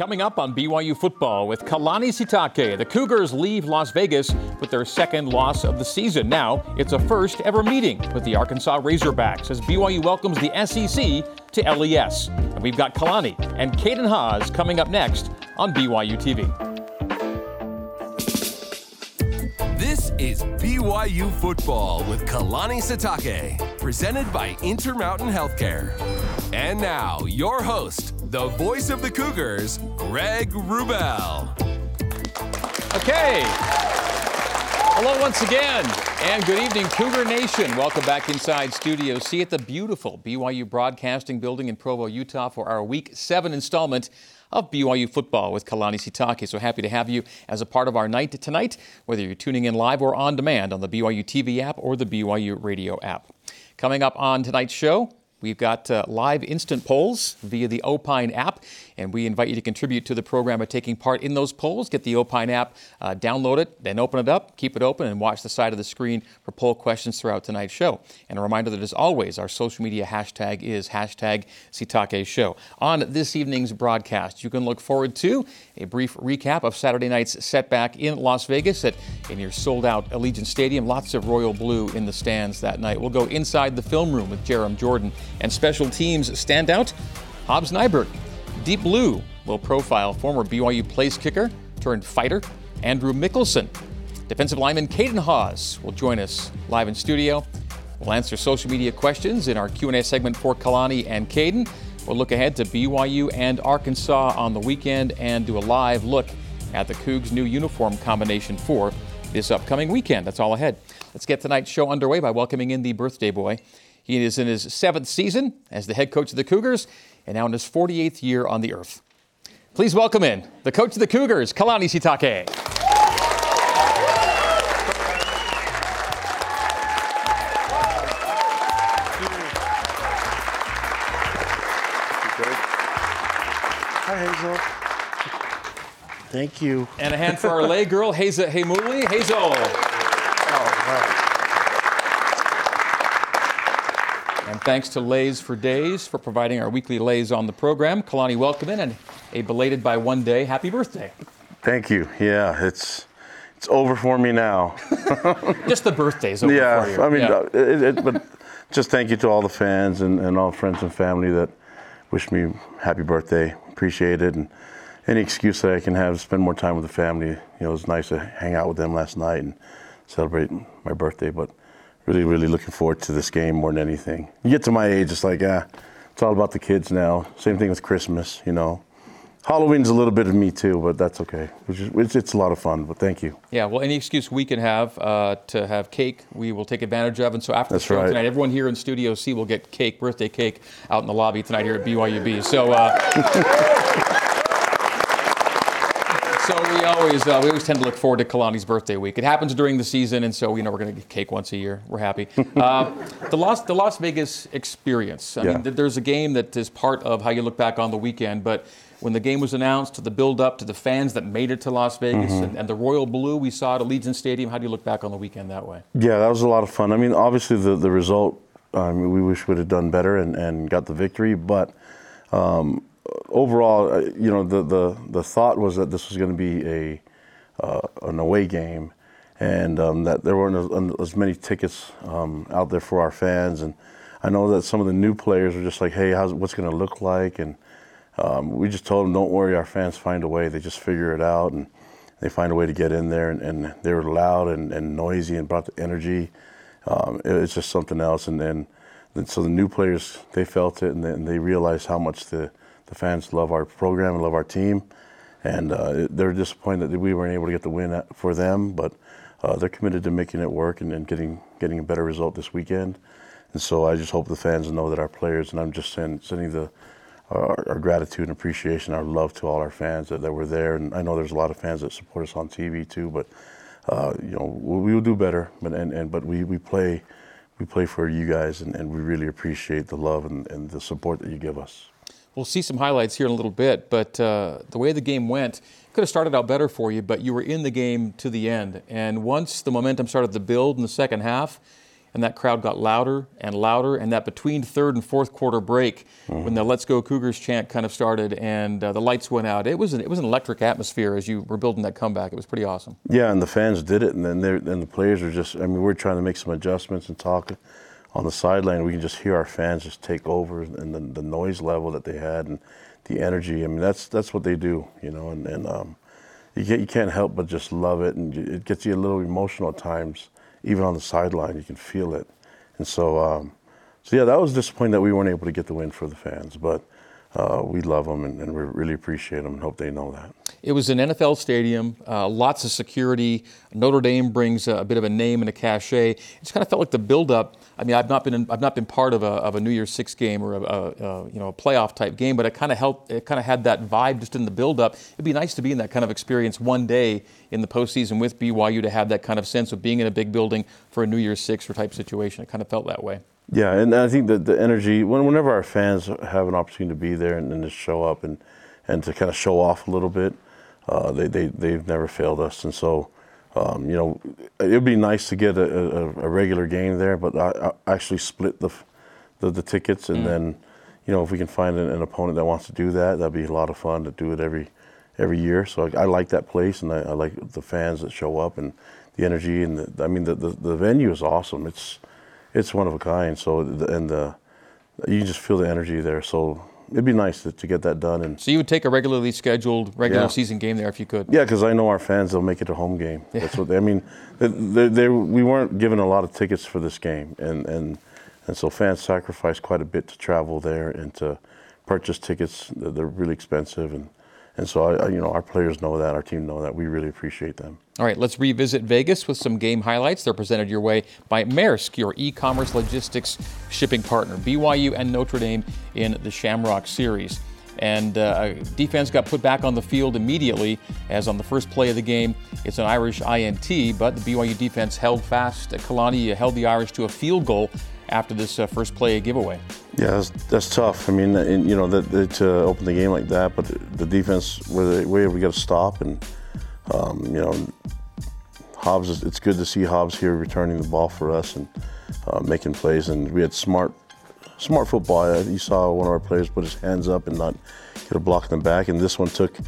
Coming up on BYU football with Kalani Sitake, the Cougars leave Las Vegas with their second loss of the season. Now it's a first ever meeting with the Arkansas Razorbacks as BYU welcomes the SEC to LES. And we've got Kalani and Caden Haws coming up next on BYU TV. This is BYU football with Kalani Sitake, presented by Intermountain Healthcare. And now, your host, the voice of the Cougars, Greg Wrubell. Okay. Hello once again, and good evening, Cougar Nation. Welcome back inside Studio C at the beautiful BYU Broadcasting Building in Provo, Utah, for our Week 7 installment of BYU football with Kalani Sitake. So happy to have you as a part of our night tonight, whether you're tuning in live or on demand on the BYU TV app or the BYU radio app. Coming up on tonight's show, We've got uh, live instant polls via the Opine app, and we invite you to contribute to the program by taking part in those polls. Get the Opine app, uh, download it, then open it up, keep it open, and watch the side of the screen for poll questions throughout tonight's show. And a reminder that, as always, our social media hashtag is hashtag Sitake Show. On this evening's broadcast, you can look forward to a brief recap of Saturday night's setback in Las Vegas at in your sold-out Allegiant Stadium. Lots of royal blue in the stands that night. We'll go inside the film room with Jarom Jordan and special teams standout Hobbs Nyberg. Deep Blue will profile former BYU place kicker turned fighter Andrew Mickelson. Defensive lineman Caden Haws will join us live in studio. We'll answer social media questions in our Q&A segment for Kalani and Caden. We'll look ahead to BYU and Arkansas on the weekend and do a live look at the Cougs' new uniform combination for this upcoming weekend. That's all ahead. Let's get tonight's show underway by welcoming in the birthday boy. He is in his seventh season as the head coach of the Cougars and now in his 48th year on the earth. Please welcome in the coach of the Cougars, Kalani Sitake. Hi, Hazel. Thank you. And a hand for our lay girl, Hazel Heymuli. Hazel. Oh, right. And thanks to Lays for Days for providing our weekly Lays on the program. Kalani, welcome in and a belated by one day happy birthday. Thank you. Yeah, it's it's over for me now. Just the birthday's over yeah, for you. I mean, Yeah. uh, it, it, but just thank you to all the fans and, and all friends and family that wish me happy birthday. Appreciate it. And any excuse that I can have to spend more time with the family. You know, it was nice to hang out with them last night and celebrate my birthday. But really, really looking forward to this game more than anything. You get to my age, it's like, ah, it's all about the kids now. Same thing with Christmas, you know. Halloween's a little bit of me too, but that's okay. Which is, it's, it's a lot of fun, but thank you. Yeah, well, any excuse we can have uh, to have cake, we will take advantage of. And so after That's the show right. tonight, everyone here in Studio C will get cake, birthday cake, out in the lobby tonight here at BYUB. So, uh, always uh, we always tend to look forward to Kalani's birthday week. It happens during the season, and so we know we're going to get cake once a year. We're happy. Uh, the Las the Las Vegas experience. I Yeah. mean, th- there's a game that is part of how you look back on the weekend, but. When the game was announced, to the build-up, to the fans that made it to Las Vegas, Mm-hmm. and, and the royal blue we saw at Allegiant Stadium, how do you look back on the weekend that way? Yeah, that was a lot of fun. I mean, obviously the the result, I mean, we wish we'd have done better and, and got the victory, but um, overall, uh, you know, the, the the thought was that this was going to be a uh, an away game, and um, that there weren't as, as many tickets um, out there for our fans. And I know that some of the new players were just like, "Hey, how's what's going to look like?" And um, we just told them, "Don't worry, our fans find a way. They just figure it out, and they find a way to get in there." And, and they were loud and, and noisy and brought the energy. Um, it, it's just something else. And then, then so the new players they felt it, and then they realized how much the the fans love our program and love our team. And uh, they're disappointed that we weren't able to get the win for them, but uh, they're committed to making it work and, and getting getting a better result this weekend. And so I just hope the fans know that our players, and I'm just send, sending the our, our gratitude and appreciation, our love to all our fans that, that were there. And I know there's a lot of fans that support us on TV too, but uh, you know we will do better. But and, and but we, we play we play for you guys, and, and we really appreciate the love and, and the support that you give us. We'll see some highlights here in a little bit, but uh, the way the game went could have started out better for you, but you were in the game to the end. And once the momentum started to build in the second half, and that crowd got louder and louder. And that between third and fourth quarter break, mm-hmm. when the "Let's Go Cougars" chant kind of started and uh, the lights went out, it was an, it was an electric atmosphere as you were building that comeback. It was pretty awesome. Yeah, and the fans did it, and then and the players are just. I mean, we're trying to make some adjustments and talk on the sideline. We can just hear our fans just take over, and the, the noise level that they had and the energy. I mean, that's that's what they do, you know, and and um, you can't, you can't help but just love it, and it gets you a little emotional at times even on the sideline, you can feel it. And so, um, so yeah, that was disappointing that we weren't able to get the win for the fans, but uh, we love them and, and, we really appreciate them and hope they know that. It was an NFL stadium, uh, lots of security. Notre Dame brings a, a, bit of a name and a cachet. It just kind of felt like the buildup. I mean, I've not been in, I've not been part of a, of a New Year's Six game or a, a, you know a playoff type game, but it kind of helped. It kind of had that vibe just in the buildup. It'd be nice to be in that kind of experience one day in the postseason with BYU to have that kind of sense of being in a big building for a New Year's Six or type situation. It kind of felt that way. Yeah, and I think that the energy, whenever our fans have an opportunity to be there and, and to show up and, and to kind of show off a little bit, uh, they, they, they've never failed us. And so, um, you know, it would be nice to get a, a, a regular game there, but I, I, actually split the, the, the tickets. And mm. then, you know, if we can find an, an, opponent that wants to do that, that'd be a lot of fun to do it every every year. So I, I like that place and I, I, like the fans that show up and the energy. And the, I mean, the, the, the venue is awesome. It's, it's one of a kind. So and the you can just feel the energy there. So it'd be nice to, to get that done. And so you would take a regularly scheduled regular yeah. season game there if you could. Yeah, because I know our fans they'll make it a home game. Yeah. That's what they, I mean. They, they, we weren't given a lot of tickets for this game, and and and so fans sacrificed quite a bit to travel there and to purchase tickets. They're really expensive and and so, I, you know, our players know that, our team know that. We really appreciate them. All right, let's revisit Vegas with some game highlights. They're presented your way by Maersk, your e-commerce logistics shipping partner. BYU and Notre Dame in the Shamrock Series. And uh, defense got put back on the field immediately, as on the first play of the game, it's an Irish INT, but the BYU defense held fast. Kalani held the Irish to a field goal after this uh, first play giveaway. Yeah, that's, that's tough. I mean, you know, that, that, to open the game like that, but the defense, where, where we got to stop, and um, you know, Hobbs. It's good to see Hobbs here returning the ball for us and uh, making plays. And we had smart, smart football. You saw one of our players put his hands up and not get a block in the back. And this one took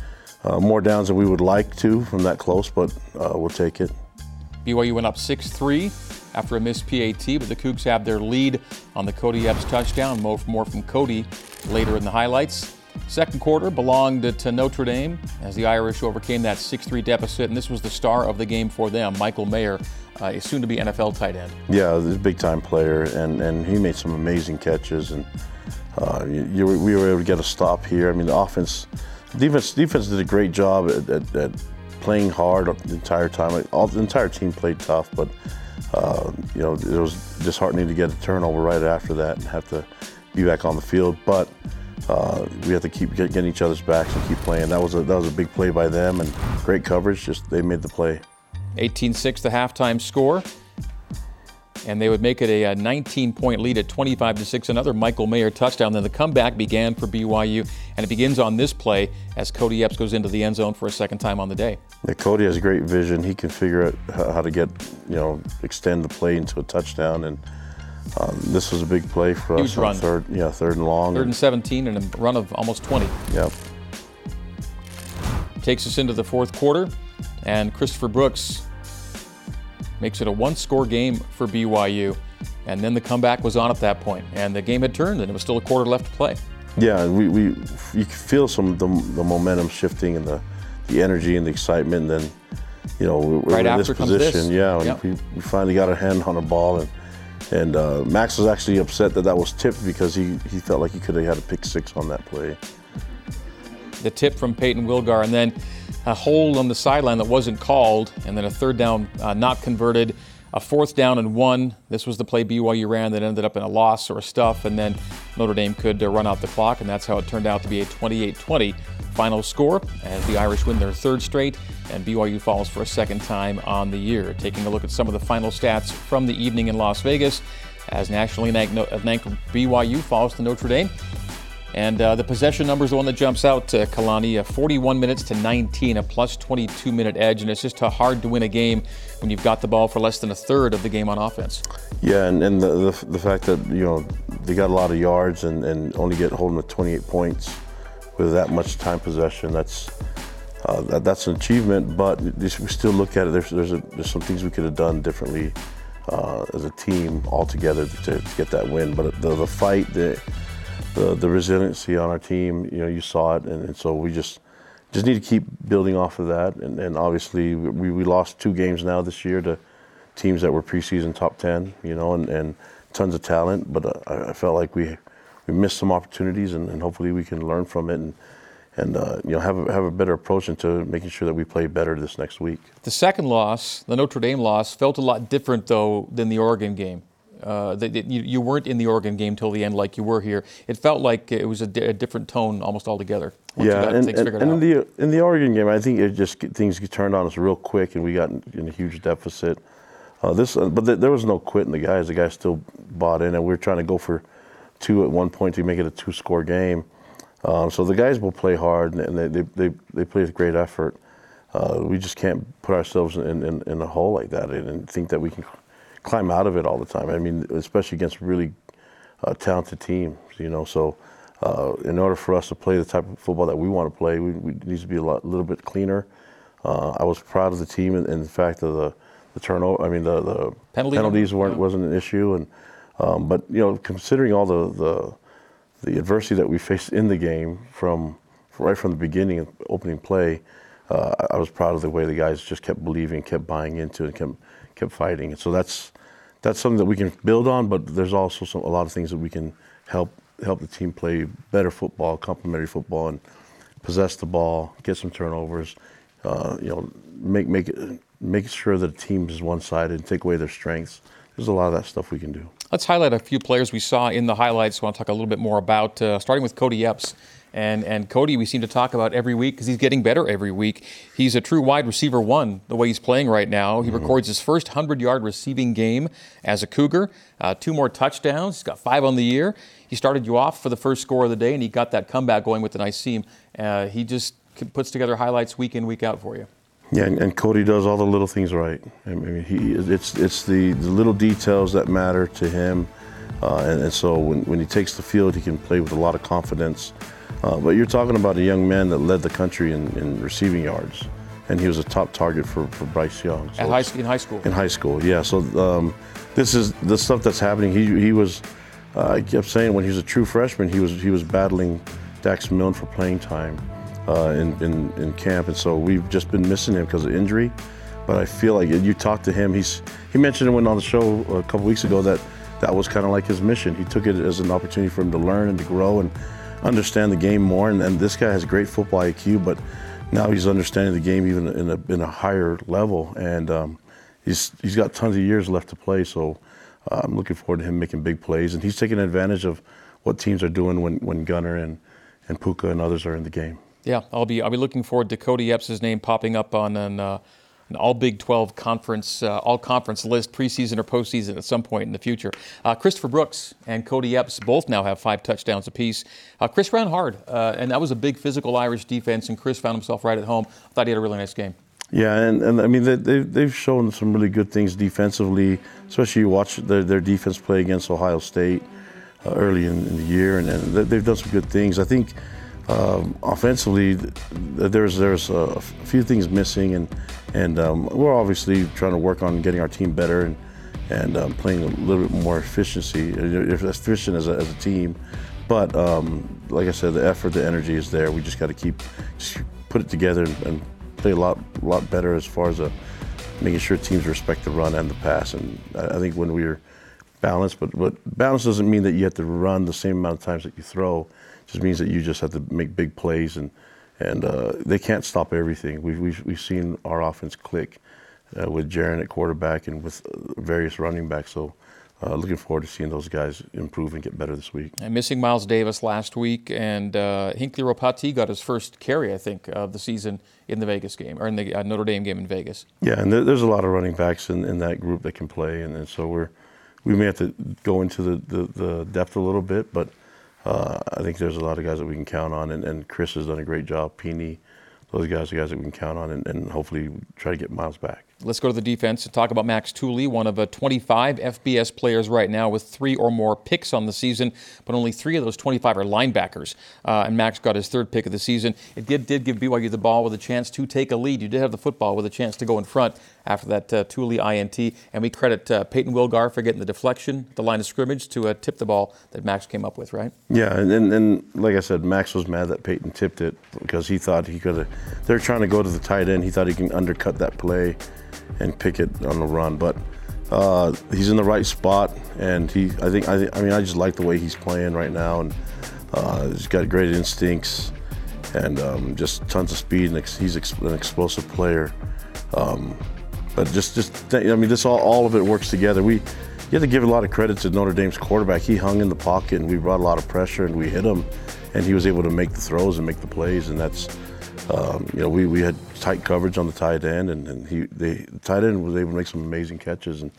uh, more downs than we would like to from that close, but uh, we'll take it. BYU went up 6 3 after a missed PAT, but the Cougs have their lead on the Cody Epps touchdown. More from Cody later in the highlights. Second quarter belonged to Notre Dame as the Irish overcame that 6 3 deficit, and this was the star of the game for them, Michael Mayer, uh, a soon to be NFL tight end. Yeah, he's a big time player, and, and he made some amazing catches, and uh, you, you, we were able to get a stop here. I mean, the offense, defense, defense did a great job at, at, at playing hard the entire time. All, the entire team played tough, but uh, you know, it was disheartening to get a turnover right after that and have to be back on the field. But uh, we have to keep getting each other's backs and keep playing. That was a that was a big play by them and great coverage. Just they made the play. 18-6 the halftime score and they would make it a, 19 point lead at 25 to 6. Another Michael Mayer touchdown. Then the comeback began for BYU, and it begins on this play as Cody Epps goes into the end zone for a second time on the day. Yeah, Cody has great vision. He can figure out how to get, you know, extend the play into a touchdown. And um, this was a big play for Huge us. Run. Third, yeah, third and long. Third and 17 and a run of almost 20. Yep. Takes us into the fourth quarter, and Christopher Brooks makes it a one score game for BYU. And then the comeback was on at that point, and the game had turned, and it was still a quarter left to play. Yeah, we, we you feel some the, the momentum shifting and the, the energy and the excitement. And then, you know, we're right in this position. This. Yeah, yep. we, we finally got a hand on a ball, and and uh, Max was actually upset that that was tipped because he, he felt like he could have had a pick six on that play. The tip from Payton Wilgar, and then a hold on the sideline that wasn't called, and then a third down uh, not converted, a fourth down and one. This was the play BYU ran that ended up in a loss or a stuff, and then Notre Dame could uh, run out the clock, and that's how it turned out to be a 28 20 final score as the Irish win their third straight, and BYU falls for a second time on the year. Taking a look at some of the final stats from the evening in Las Vegas as nationally ranked BYU falls to Notre Dame. And uh, the possession number is the one that jumps out, uh, Kalani. Uh, 41 minutes to 19, a plus 22 minute edge. And it's just hard to win a game when you've got the ball for less than a third of the game on offense. Yeah, and, and the, the, the fact that, you know, they got a lot of yards and, and only get holding with 28 points with that much time possession, that's uh, that, that's an achievement. But we still look at it. There's there's, a, there's some things we could have done differently uh, as a team all together to, to, get that win. But the, the fight, the, the, the resiliency on our team, you know, you saw it, and, and, so we just just need to keep building off of that. And, and obviously, we, we lost two games now this year to teams that were preseason top ten, you know, and, and tons of talent. But uh, I felt like we we missed some opportunities, and, and hopefully we can learn from it and and uh, you know have a, have a better approach into making sure that we play better this next week. The second loss, the Notre Dame loss, felt a lot different though than the Oregon game. Uh, you, you, weren't in the Oregon game till the end like you were here. It felt like it was a, different tone almost altogether. Yeah, and, and, and in the in the Oregon game, I think it just things turned on us real quick, and we got in a huge deficit. Uh, this, uh, but th- there was no quitting the guys. The guys still bought in, and we were trying to go for two at one point to make it a two-score game. Um, so the guys will play hard and they, they, they, they play with great effort. Uh, we just can't put ourselves in, in, in, a hole like that and think that we can climb out of it all the time. I mean, especially against really uh, talented teams, you know. So uh, in order for us to play the type of football that we want to play, we, we need to be a lot, little bit cleaner. Uh, I was proud of the team and, and the fact that the, the turnover, I mean, the, the Penalty penalties weren't, wasn't an issue. And, um, but, you know, considering all the, the the adversity that we faced in the game from right from the beginning of opening play, uh, I was proud of the way the guys just kept believing, kept buying into it, kept kept fighting. So that's that's something that we can build on. But there's also some, a lot of things that we can help help the team play better football, complementary football, and possess the ball, get some turnovers. Uh, you know, make make make sure that the team is one sided and take away their strengths. There's a lot of that stuff we can do. Let's highlight a few players we saw in the highlights. I want to talk a little bit more about, uh, starting with Cody Epps. And, and Cody, we seem to talk about every week because he's getting better every week. He's a true wide receiver one, the way he's playing right now. He mm-hmm. records his first 100 yard receiving game as a Cougar, uh, two more touchdowns. He's got five on the year. He started you off for the first score of the day, and he got that comeback going with a nice seam. Uh, he just puts together highlights week in, week out for you. Yeah, and, and, Cody does all the little things right. I mean, he it's it's the, the little details that matter to him, uh, and, and, so when, when he takes the field, he can play with a lot of confidence. Uh, but you're talking about a young man that led the country in, in receiving yards, and he was a top target for, for Bryce Young. So At high, in high school. In high school, yeah. So um, this is the stuff that's happening. He he was. Uh, I kept saying when he was a true freshman, he was he was battling Dax Milne for playing time uh, in, in, in camp, and so we've just been missing him because of injury. But I feel like you talk to him, he's he mentioned it when on the show a couple weeks ago that that was kind of like his mission. He took it as an opportunity for him to learn and to grow and understand the game more. And, and this guy has great football IQ, but now he's understanding the game even in a, in a higher level. And um, he's he's got tons of years left to play. So uh, I'm looking forward to him making big plays. And he's taking advantage of what teams are doing when, when Gunner and, and Puka and others are in the game. Yeah, I'll be I'll be looking forward to Cody Epps' name popping up on an, uh, an All Big 12 conference, uh, all conference list, preseason or postseason at some point in the future. Uh, Christopher Brooks and Cody Epps both now have five touchdowns apiece. Uh, Chris ran hard, uh, and that was a big physical Irish defense, and Chris found himself right at home. I thought he had a really nice game. Yeah, and, and I mean, they, they've shown some really good things defensively, especially you watch their, their defense play against Ohio State uh, early in, in, the year, and, and they've done some good things. I think um, offensively, there's there's a few things missing, and and um, we're obviously trying to work on getting our team better and and um, playing a little bit more efficiency, efficient as a, as a team. But um, like I said, the effort, the energy is there. We just got to keep just put it together and, and, play a lot lot better as far as a, uh, making sure teams respect the run and the pass. And I, I think when we're balanced, but but balance doesn't mean that you have to run the same amount of times that you throw It just means that you just have to make big plays and and uh, they can't stop everything. We've, we've, we've seen our offense click uh, with Jaren at quarterback and with uh, various running backs. So uh, looking forward to seeing those guys improve and get better this week. And missing Miles Davis last week, and uh, Hinckley Ropati got his first carry, I think, of the season in the Vegas game or in the uh, Notre Dame game in Vegas. Yeah, and there, there's a lot of running backs in, in that group that can play, and, and so we're we may have to go into the, the, the depth a little bit, but uh, I think there's a lot of guys that we can count on, and, and Chris has done a great job. Peeny, those guys are guys that we can count on, and, and hopefully try to get Miles back. Let's go to the defense and talk about Max Tooley, one of uh, 25 FBS players right now with three or more picks on the season, but only three of those 25 are linebackers. Uh, and Max got his third pick of the season. It did, did give BYU the ball with a chance to take a lead. You did have the football with a chance to go in front after that uh, INT. And we credit uh, Payton Wilgar for getting the deflection, the line of scrimmage, to uh, tip the ball that Max came up with, right? Yeah, and, and, and like I said, Max was mad that Payton tipped it because he thought he could have. They're trying to go to the tight end. He thought he can undercut that play and pick it on the run. But uh, he's in the right spot, and he. I think. I, I mean, I just like the way he's playing right now, and uh, he's got great instincts and um, just tons of speed. And ex- he's ex- an explosive player. Um, but just, just th- I mean, this all, all of it works together. We, you have to give a lot of credit to Notre Dame's quarterback. He hung in the pocket, and we brought a lot of pressure, and we hit him, and he was able to make the throws and make the plays, and that's um, you know, we, we had tight coverage on the tight end, and, and he they, the tight end was able to make some amazing catches, and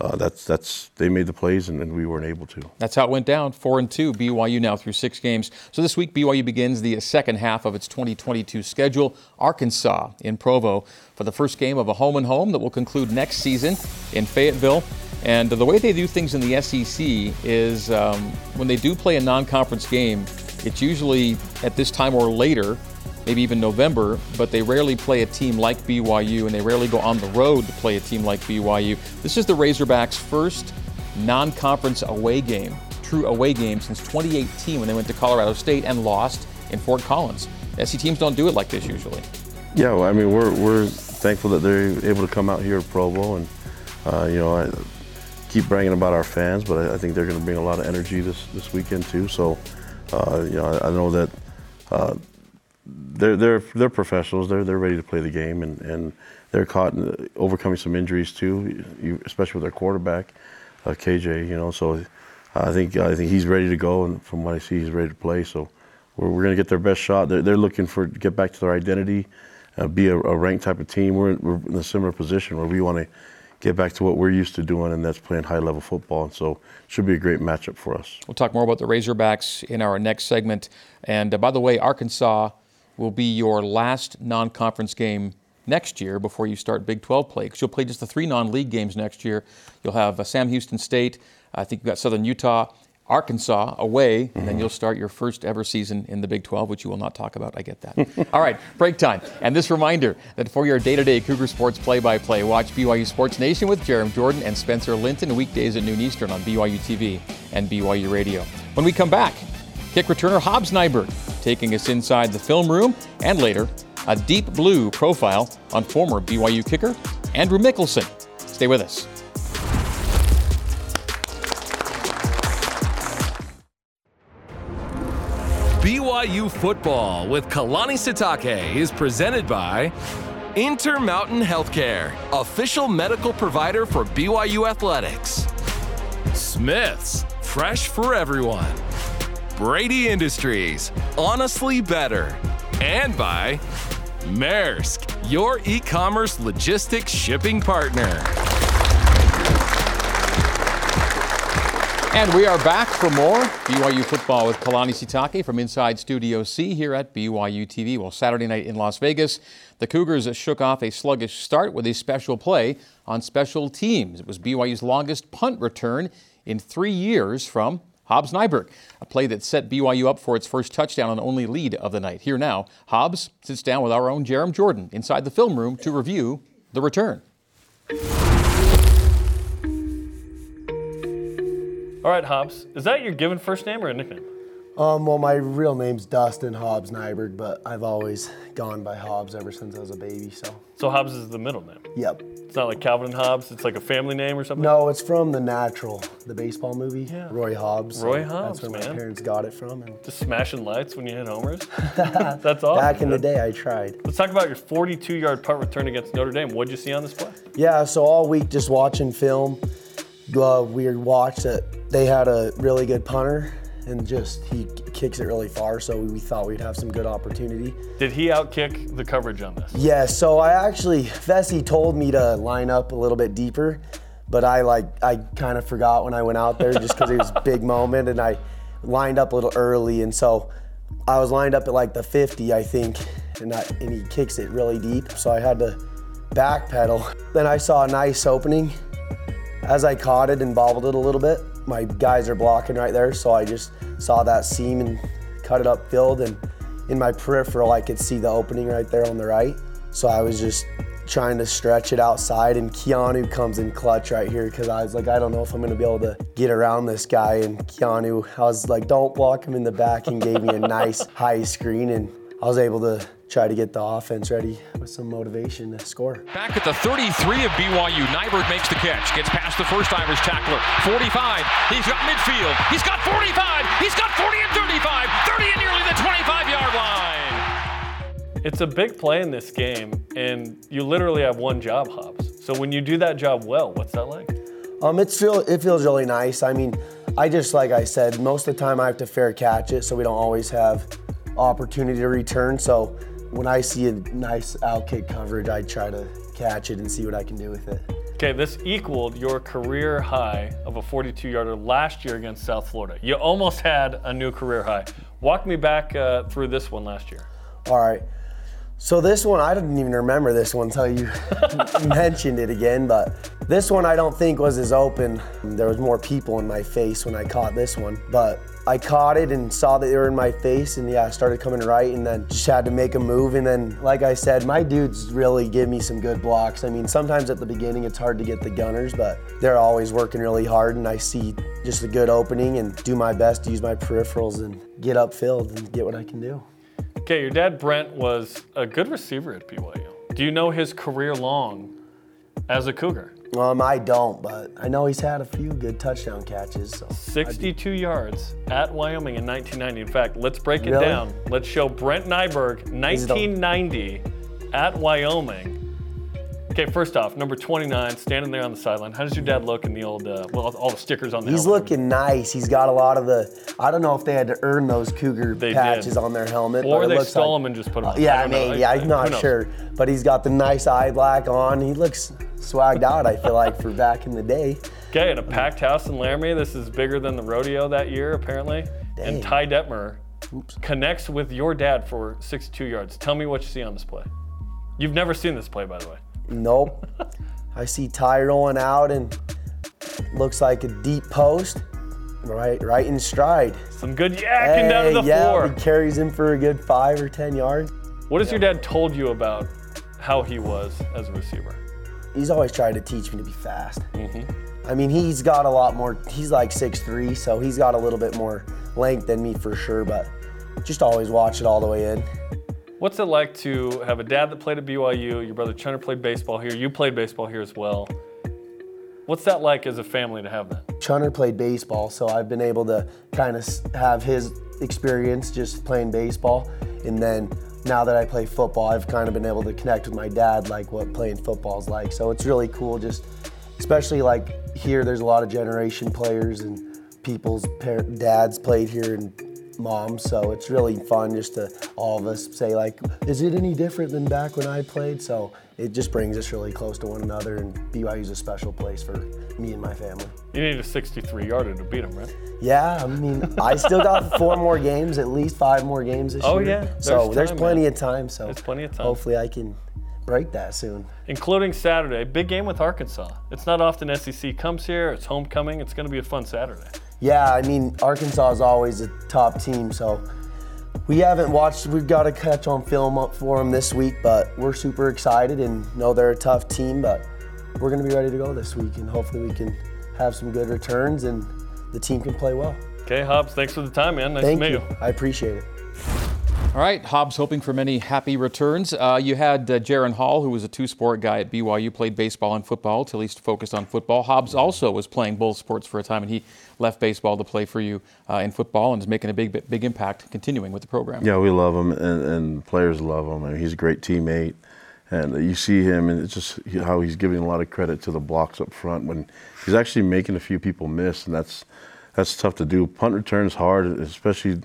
uh, that's that's they made the plays, and, and, we weren't able to. That's how it went down. Four and two, BYU now through six games. So this week, BYU begins the second half of its 2022 schedule. Arkansas in Provo for the first game of a home and home that will conclude next season in Fayetteville. And the way they do things in the SEC is um, when they do play a non-conference game, it's usually at this time or later maybe even November, but they rarely play a team like BYU and they rarely go on the road to play a team like BYU. This is the Razorbacks' first non conference away game, true away game, since 2018 when they went to Colorado State and lost in Fort Collins. SC teams don't do it like this usually. Yeah, well, I mean, we're, we're thankful that they're able to come out here at Provo and, uh, you know, I keep bragging about our fans, but I, I think they're going to bring a lot of energy this, this weekend too. So, uh, you know, I, I know that uh, they're they're they're professionals. They're they're ready to play the game, and, and they're caught in, overcoming some injuries too, you, especially with their quarterback, uh, KJ. You know, so I think I think he's ready to go, and from what I see, he's ready to play. So we're, we're going to get their best shot. They're, they're looking for get back to their identity, uh, be a, a, ranked type of team. We're, we're in a similar position where we want to get back to what we're used to doing, and that's playing high level football. And so it should be a great matchup for us. We'll talk more about the Razorbacks in our next segment. And uh, by the way, Arkansas will be your last non conference game next year before you start Big 12 play because you'll play just the three non league games next year. You'll have uh, Sam Houston State, I think you've got Southern Utah, Arkansas away, and then you'll start your first ever season in the Big 12, which you will not talk about. I get that. All right, break time. And this reminder that for your day to day Cougar Sports play by play, watch BYU Sports Nation with Jarom Jordan and Spencer Linton weekdays at noon Eastern on BYU TV and BYU Radio. When we come back, kick returner Hobbs Nyberg taking us inside the film room, and later, a deep blue profile on former BYU kicker Andrew Mickelson. Stay with us. BYU football with Kalani Sitake is presented by Intermountain Healthcare, official medical provider for BYU athletics. Smith's, fresh for everyone. Brady Industries, honestly better. And by Maersk, your e commerce logistics shipping partner. And we are back for more BYU football with Kalani Sitake from inside Studio C here at BYU TV. Well, Saturday night in Las Vegas, the Cougars shook off a sluggish start with a special play on special teams. It was BYU's longest punt return in three years from Hobbs Nyberg, a play that set BYU up for its first touchdown and only lead of the night. Here now, Hobbs sits down with our own Jarom Jordan inside the film room to review the return. All right, Hobbs, is that your given first name or a nickname? Um, well, my real name's Dustin Hobbs Nyberg, but I've always gone by Hobbs ever since I was a baby. So. So Hobbs is the middle name. Yep. It's not like Calvin and Hobbes. It's like a family name or something. No, it's from The Natural, the baseball movie. Yeah. Roy Hobbs. Roy Hobbs, That's where man. my parents got it from. And Just smashing lights when you hit homers. That's awesome. back in the day, I tried. Let's talk about your 42-yard punt return against Notre Dame. What'd you see on this play? Yeah. So all week just watching film, uh, we watched that they had a really good punter and just he kicks it really far. So we thought we'd have some good opportunity. Did he outkick the coverage on this? Yeah. So I actually Fesi told me to line up a little bit deeper, but I like I kind of forgot when I went out there just because it was a big moment, and I lined up a little early, and so I was lined up at like the 50, I think, and, I, and he kicks it really deep, so I had to backpedal. Then I saw a nice opening. As I caught it and bobbled it a little bit, my guys are blocking right there, so I just saw that seam and cut it upfield, and in my peripheral, I could see the opening right there on the right. So I was just trying to stretch it outside, and Keanu comes in clutch right here because I was like, I don't know if I'm gonna be able to get around this guy. And Keanu, I was like, don't block him in the back, and gave me a nice high screen, and I was able to try to get the offense ready with some motivation to score. Back at the 33 of BYU, Nyberg makes the catch, gets past the first Irish tackler, 45. He's got midfield. He's got 45. He's got 40 and 35. 30 and nearly the 25 yard line. It's a big play in this game, and you literally have one job, Hobbs. So when you do that job well, what's that like? Um, it's feel it feels really nice. I mean, I just like I said, most of the time I have to fair catch it, so we don't always have opportunity to return. So when I see a nice out kick coverage, I try to catch it and see what I can do with it. Okay, this equaled your career high of a 42 yarder last year against South Florida. You almost had a new career high. Walk me back uh, through this one last year. All right. So this one, I didn't even remember this one until you mentioned it again. But this one, I don't think was as open. There was more people in my face when I caught this one. But I caught it and saw that they were in my face, and yeah, I started coming right, and then just had to make a move. And then, like I said, my dudes really give me some good blocks. I mean, sometimes at the beginning it's hard to get the gunners, but they're always working really hard, and I see just a good opening and do my best to use my peripherals and get upfield and get what I can do. Okay, your dad Brent was a good receiver at BYU. Do you know his career long as a Cougar? Um, I don't, but I know he's had a few good touchdown catches. So 62 yards at Wyoming in 1990. In fact, let's break it Really? down. Let's show Brent Nyberg, 1990 at Wyoming. Okay, first off, number 29, standing there on the sideline. How does your dad look in the old, uh, well, all the stickers on the He's helmet? looking nice. He's got a lot of the. I don't know if they had to earn those Cougar They patches did. on their helmet, Or but it they looks stole like, them and just put them on. I yeah, don't know. maybe. I- I'm who not knows? sure, but he's got the nice eye black on. He looks swagged out. I feel like for back in the day. Okay, in a packed house in Laramie. This is bigger than the rodeo that year, apparently. Dang. And Ty Detmer connects with your dad for 62 yards. Tell me what you see on this play. You've never seen this play, by the way. Nope. I see Ty rolling out and looks like a deep post. Right, right in stride. Some good yakking down to the yeah, floor. he carries him for a good five or ten yards. What has your dad told you about how he was as a receiver? He's always tried to teach me to be fast. Mm-hmm. I mean, he's got a lot more. He's like 6'3", so he's got a little bit more length than me for sure. But just always watch it all the way in. What's it like to have a dad that played at BYU? Your brother Chunner played baseball here. You played baseball here as well. What's that like as a family to have that? Chunner played baseball, so I've been able to kind of have his experience just playing baseball. And then now that I play football, I've kind of been able to connect with my dad, like what playing football is like. So it's really cool, just especially like here, there's a lot of generation players and people's par- dads played here and moms. So it's really fun just to all of us say like, is it any different than back when I played? So it just brings us really close to one another, and BYU is a special place for me and my family. You need a 63 yarder to beat them, right? Yeah, I mean, I still got four more games, at least five more games this Oh, year. Oh yeah, so there's there's plenty man. of time. So There's plenty of time. Hopefully, I can break that soon. Including Saturday, big game with Arkansas. It's not often SEC comes here. It's homecoming. It's going to be a fun Saturday. Yeah, I mean, Arkansas is always a top team, so we haven't watched. We've got to catch on film up for them this week, but we're super excited and know they're a tough team. But we're going to be ready to go this week, and hopefully, we can have some good returns and the team can play well. Okay, Hobbs, thanks for the time, man. Nice Thank to meet you. you. I appreciate it. All right, Hobbs hoping for many happy returns. Uh, you had uh, Jaren Hall, who was a two-sport guy at BYU, played baseball and football till he's focused on football. Hobbs also was playing both sports for a time, and he left baseball to play for you uh, in football and is making a big, big impact continuing with the program. Yeah, we love him, and, and players love him. I mean, he's a great teammate, and you see him, and it's just how he's giving a lot of credit to the blocks up front when he's actually making a few people miss, and that's that's tough to do. Punt returns hard, especially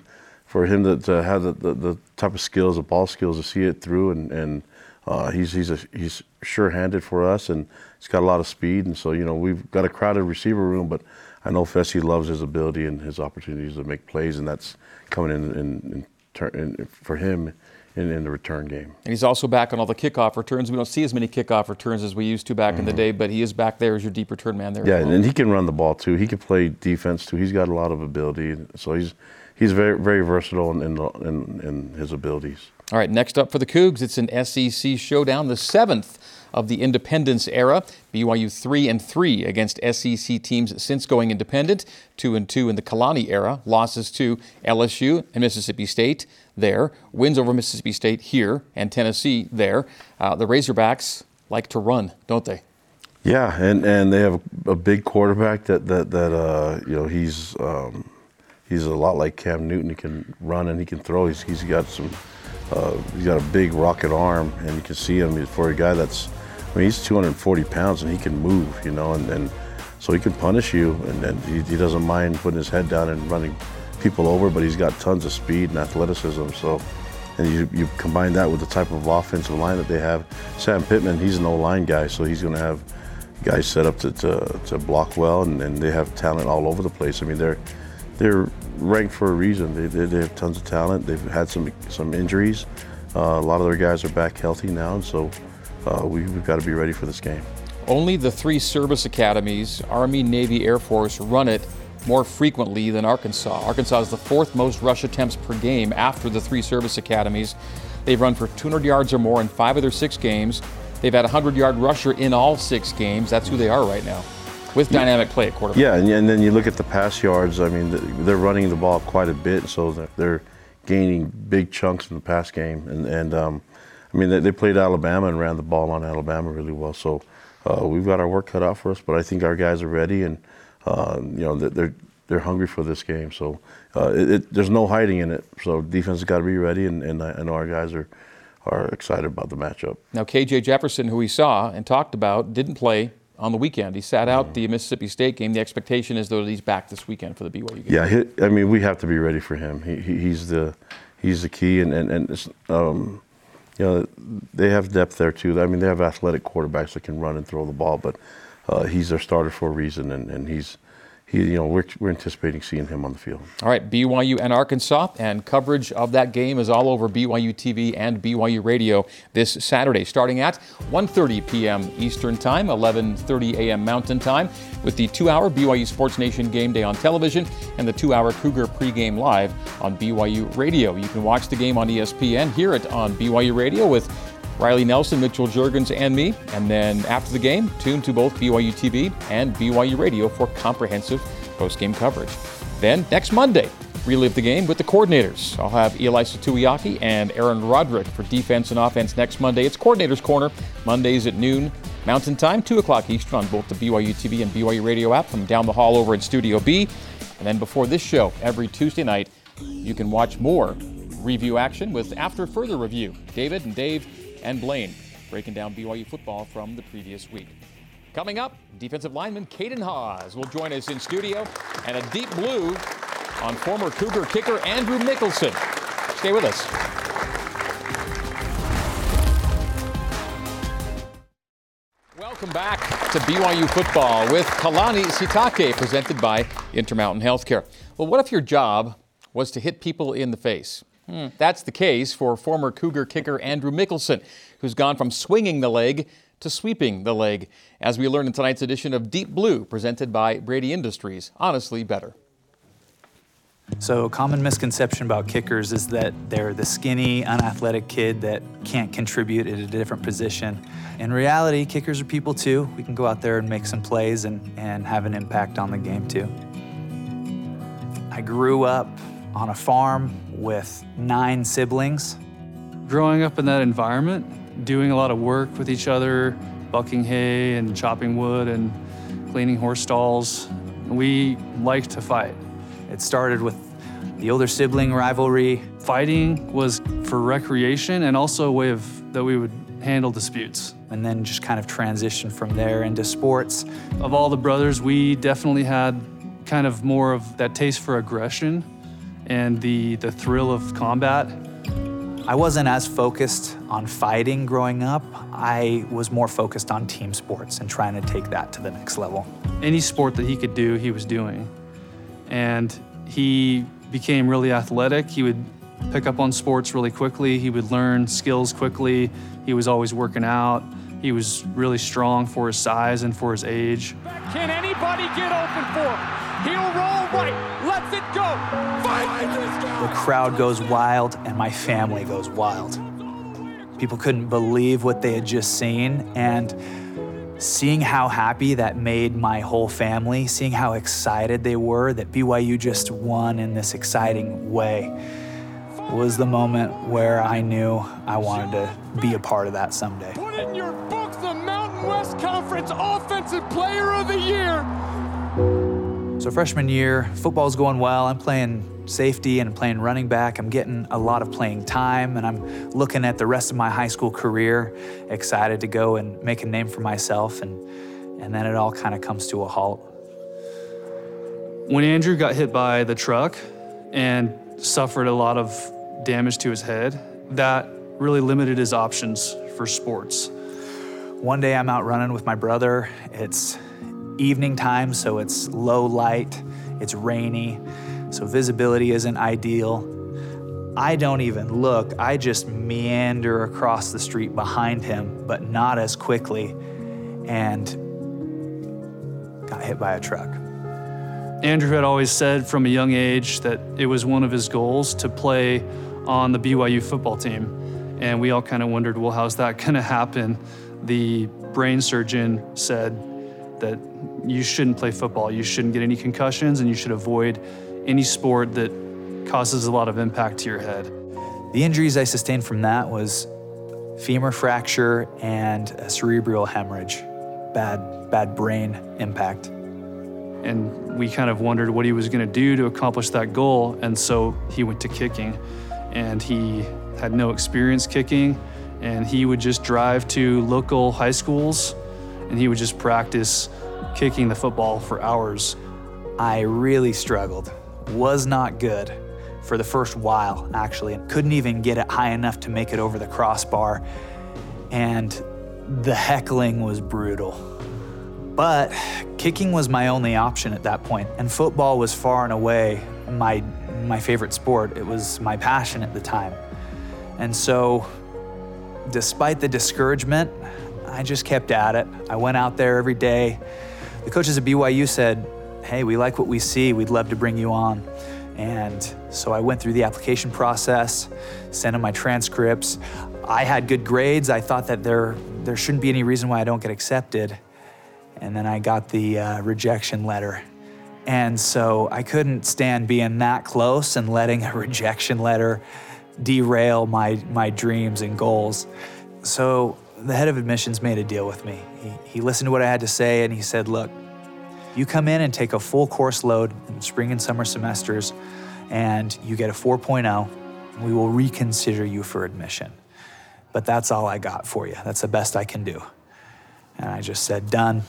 for him to, to have the, the, the type of skills, the ball skills, to see it through, and and uh, he's he's a, he's sure-handed for us, and he's got a lot of speed, and so you know we've got a crowded receiver room, but I know Fesi loves his ability and his opportunities to make plays, and that's coming in, in, in, in for him in, in, the return game. And he's also back on all the kickoff returns. We don't see as many kickoff returns as we used to back mm-hmm. in the mm-hmm. day, but he is back there as your deep return man there. Yeah, and he can run the ball too. He can play defense too. He's got a lot of ability, so he's he's very very versatile in, in, in his abilities. All right, next up for the Cougs, it's an SEC showdown, the seventh of the independence era. BYU 3 and 3 against SEC teams since going independent, 2 and 2 in the Kalani era. Losses to LSU and Mississippi State there, wins over Mississippi State here and Tennessee there. Uh, the Razorbacks like to run, don't they? Yeah, and, and they have a big quarterback that that that uh, you know he's um, he's a lot like Cam Newton. He can run and he can throw. He's he's got some uh, he's got a big rocket arm, and you can see him for a guy that's I mean, he's 240 pounds and he can move, you know, and, and so he can punish you, and, and he, he, doesn't mind putting his head down and running people over, but he's got tons of speed and athleticism. So, and you, you combine that with the type of offensive line that they have. Sam Pittman, he's an O-line guy, so he's going to have guys set up to, to, to block well, and, and, they have talent all over the place. I mean, they're they're ranked for a reason. They, they, they have tons of talent. They've had some some injuries. Uh, a lot of their guys are back healthy now, and so uh, we, have got to be ready for this game. Only the three service academies, Army, Navy, Air Force, run it more frequently than Arkansas. Arkansas is the fourth most rush attempts per game after the three service academies. They've run for 200 yards or more in five of their six games. They've had a 100 yard rusher in all six games. That's who they are right now with dynamic play at quarterback. Yeah, and, and then you look at the pass yards. I mean, they're running the ball quite a bit, so they're gaining big chunks in the pass game. And, and um, I mean, they, they, played Alabama and ran the ball on Alabama really well. So uh, we've got our work cut out for us, but I think our guys are ready and uh, you know they're they're hungry for this game. So uh, it, it, there's no hiding in it. So defense has got to be ready, and, and I, I know our guys are are excited about the matchup. Now, KJ Jefferson, who we saw and talked about, didn't play on the weekend. He sat out the Mississippi State game. The expectation is though that he's back this weekend for the BYU game. Yeah, he, I mean we have to be ready for him. He, he, he's the he's the key, and and, and um, you know, they have depth there too. I mean, they have athletic quarterbacks that can run and throw the ball, but uh, he's their starter for a reason, and, and he's he, you know, we're, we're anticipating seeing him on the field. All right, BYU and Arkansas, and coverage of that game is all over BYU TV and BYU Radio this Saturday, starting at 1:30 p.m. Eastern Time, 11:30 a.m. Mountain Time, with the two-hour BYU Sports Nation game day on television and the two-hour Cougar pregame live on BYU Radio. You can watch the game on ESPN, hear it on BYU Radio with Riley Nelson, Mitchell Juergens, and me. And then after the game, tune to both BYU TV and BYU Radio for comprehensive post-game coverage. Then next Monday, relive the game with the coordinators. I'll have Ilaisa Tuiaki and Aaron Roderick for defense and offense next Monday. It's Coordinators Corner, Mondays at noon Mountain Time, 2 o'clock Eastern on both the BYU TV and BYU Radio app from down the hall over in Studio B. And then before this show, every Tuesday night, you can watch more review action with After Further Review. David and Dave and Blaine breaking down BYU football from the previous week. Coming up, defensive lineman Caden Haws will join us in studio and a deep blue on former Cougar kicker Andrew Mickelson. Stay with us. Welcome back to BYU football with Kalani Sitake, presented by Intermountain Healthcare. Well, what if your job was to hit people in the face? Hmm. That's the case for former Cougar kicker Andrew Mickelson, who's gone from swinging the leg to sweeping the leg, as we learn in tonight's edition of Deep Blue, presented by Brady Industries. Honestly, better. So, a common misconception about kickers is that they're the skinny, unathletic kid that can't contribute at a different position. In reality, kickers are people too. We can go out there and make some plays and, and have an impact on the game too. I grew up on a farm with nine siblings. Growing up in that environment, doing a lot of work with each other, bucking hay and chopping wood and cleaning horse stalls, we liked to fight. It started with the older sibling rivalry. Fighting was for recreation and also a way of that we would handle disputes. And then just kind of transition from there into sports. Of all the brothers, we definitely had kind of more of that taste for aggression and the, the thrill of combat. I wasn't as focused on fighting growing up. I was more focused on team sports and trying to take that to the next level. Any sport that he could do, he was doing. And he became really athletic. He would pick up on sports really quickly. He would learn skills quickly. He was always working out. He was really strong for his size and for his age. Can anybody get open for him? He'll roll right, lets it go. The crowd goes wild and my family goes wild. People couldn't believe what they had just seen and seeing how happy that made my whole family, seeing how excited they were that BYU just won in this exciting way was the moment where I knew I wanted to be a part of that someday. Put in your books, the Mountain West Conference Offensive Player of the Year. So freshman year, football's going well. I'm playing safety and playing running back. I'm getting a lot of playing time and I'm looking at the rest of my high school career, excited to go and make a name for myself and and then it all kind of comes to a halt. When Andrew got hit by the truck and suffered a lot of damage to his head, that really limited his options for sports. One day I'm out running with my brother. It's evening time, so it's low light, it's rainy, so visibility isn't ideal. I don't even look, I just meander across the street behind him, but not as quickly, and got hit by a truck. Andrew had always said from a young age that it was one of his goals to play on the BYU football team. And we all kind of wondered, well, how's that going to happen? The brain surgeon said that you shouldn't play football, you shouldn't get any concussions, and you should avoid any sport that causes a lot of impact to your head. The injuries I sustained from that was femur fracture and a cerebral hemorrhage, bad, bad brain impact. And we kind of wondered what he was going to do to accomplish that goal. And so he went to kicking. And he had no experience kicking. And he would just drive to local high schools and he would just practice kicking the football for hours. I really struggled, was not good for the first while, actually, couldn't even get it high enough to make it over the crossbar. And the heckling was brutal. But kicking was my only option at that point, and football was far and away my, my favorite sport. It was my passion at the time. And so, despite the discouragement, I just kept at it. I went out there every day. The coaches at BYU said, Hey, we like what we see. We'd love to bring you on. And so I went through the application process, sent in my transcripts. I had good grades. I thought that there, there shouldn't be any reason why I don't get accepted. And then I got the uh, rejection letter. And so I couldn't stand being that close and letting a rejection letter derail my, my dreams and goals. So the head of admissions made a deal with me. He, he listened to what I had to say and he said, Look, you come in and take a full course load in spring and summer semesters, and you get a 4.0, we will reconsider you for admission. But that's all I got for you. That's the best I can do. And I just said, Done.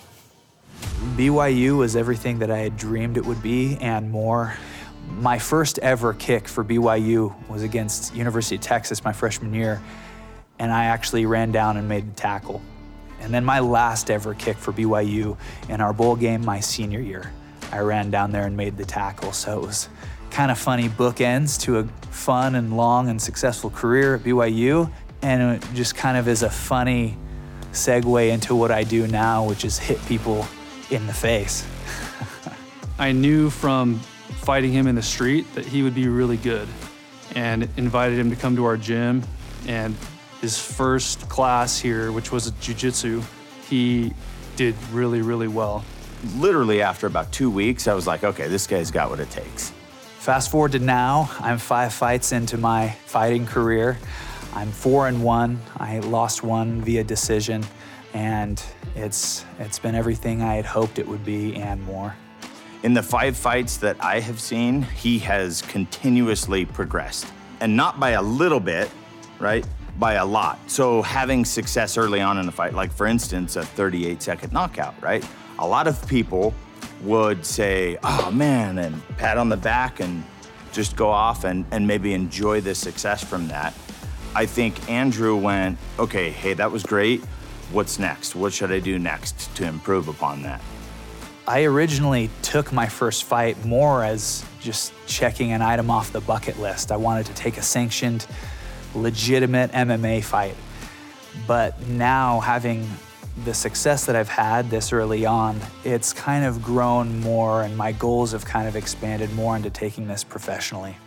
BYU was everything that I had dreamed it would be and more. My first ever kick for BYU was against University of Texas my freshman year and I actually ran down and made the tackle. And then my last ever kick for BYU in our bowl game my senior year, I ran down there and made the tackle. So it was kind of funny bookends to a fun and long and successful career at BYU. And it just kind of is a funny segue into what I do now, which is hit people in the face. I knew from fighting him in the street that he would be really good and invited him to come to our gym and his first class here, which was jiu-jitsu, he did really, really well. Literally after about two weeks, I was like, okay, this guy's got what it takes. Fast forward to now, I'm five fights into my fighting career. I'm four and one. I lost one via decision, and it's it's been everything I had hoped it would be and more. In the five fights that I have seen, he has continuously progressed. And not by a little bit, right? By a lot. So having success early on in the fight, like for instance, a 38 second knockout, right? A lot of people would say, oh man, and pat on the back and just go off and, and maybe enjoy the success from that. I think Andrew went, okay, hey, that was great. What's next? What should I do next to improve upon that? I originally took my first fight more as just checking an item off the bucket list. I wanted to take a sanctioned, legitimate MMA fight. But now, having the success that I've had this early on, it's kind of grown more, and my goals have kind of expanded more into taking this professionally.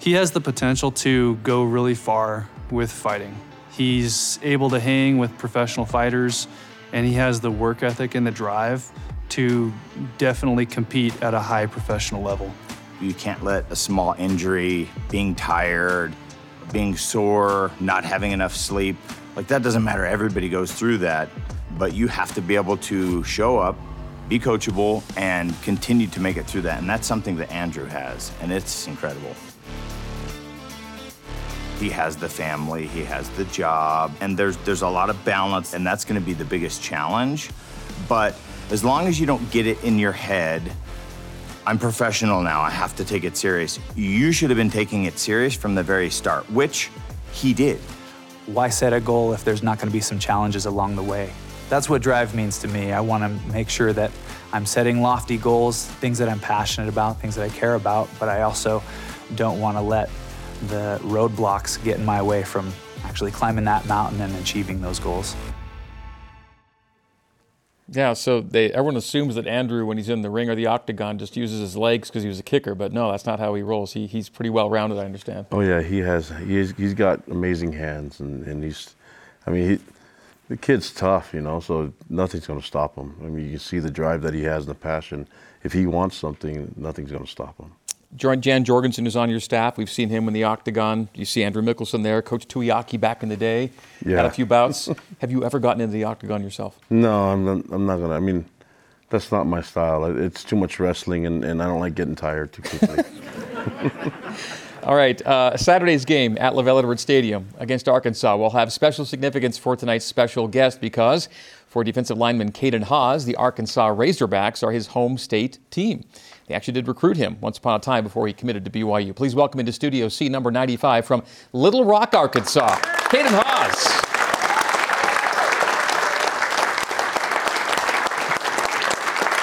He has the potential to go really far with fighting. He's able to hang with professional fighters, and he has the work ethic and the drive to definitely compete at a high professional level. You can't let a small injury, being tired, being sore, not having enough sleep, like that doesn't matter. Everybody goes through that, but you have to be able to show up, be coachable, and continue to make it through that. And that's something that Andrew has, and it's incredible. He has the family, he has the job, and there's there's a lot of balance, and that's to be the biggest challenge. But as long as you don't get it in your head, I'm professional now, I have to take it serious. You should have been taking it serious from the very start, which he did. Why set a goal if there's not going to be some challenges along the way? That's what drive means to me. I want to make sure that I'm setting lofty goals, things that I'm passionate about, things that I care about, but I also don't want to let the roadblocks get in my way from actually climbing that mountain and achieving those goals. Yeah, so they everyone assumes that Andrew, when he's in the ring or the octagon, just uses his legs because he was a kicker, but no, that's not how he rolls. He, he's pretty well rounded, I understand. Oh yeah, he has. He's he's got amazing hands, and, and he's, I mean, he, the kid's tough, you know. So nothing's going to stop him. I mean, you can see the drive that he has and the passion. If he wants something, nothing's going to stop him. Jan Jorgensen is on your staff. We've seen him in the octagon. You see Andrew Mickelson there, Coach Tuiaki back in the day. Yeah. Had a few bouts. Have you ever gotten into the octagon yourself? No, I'm not, I'm not gonna. I mean, that's not my style. It's too much wrestling, and, and I don't like getting tired too quickly. All right, uh, Saturday's game at LaVell Edwards Stadium against Arkansas will have special significance for tonight's special guest because for defensive lineman Caden Haws, the Arkansas Razorbacks are his home state team. They actually did recruit him once upon a time before he committed to BYU. Please welcome into Studio C number 95 from Little Rock, Arkansas, Caden Haws.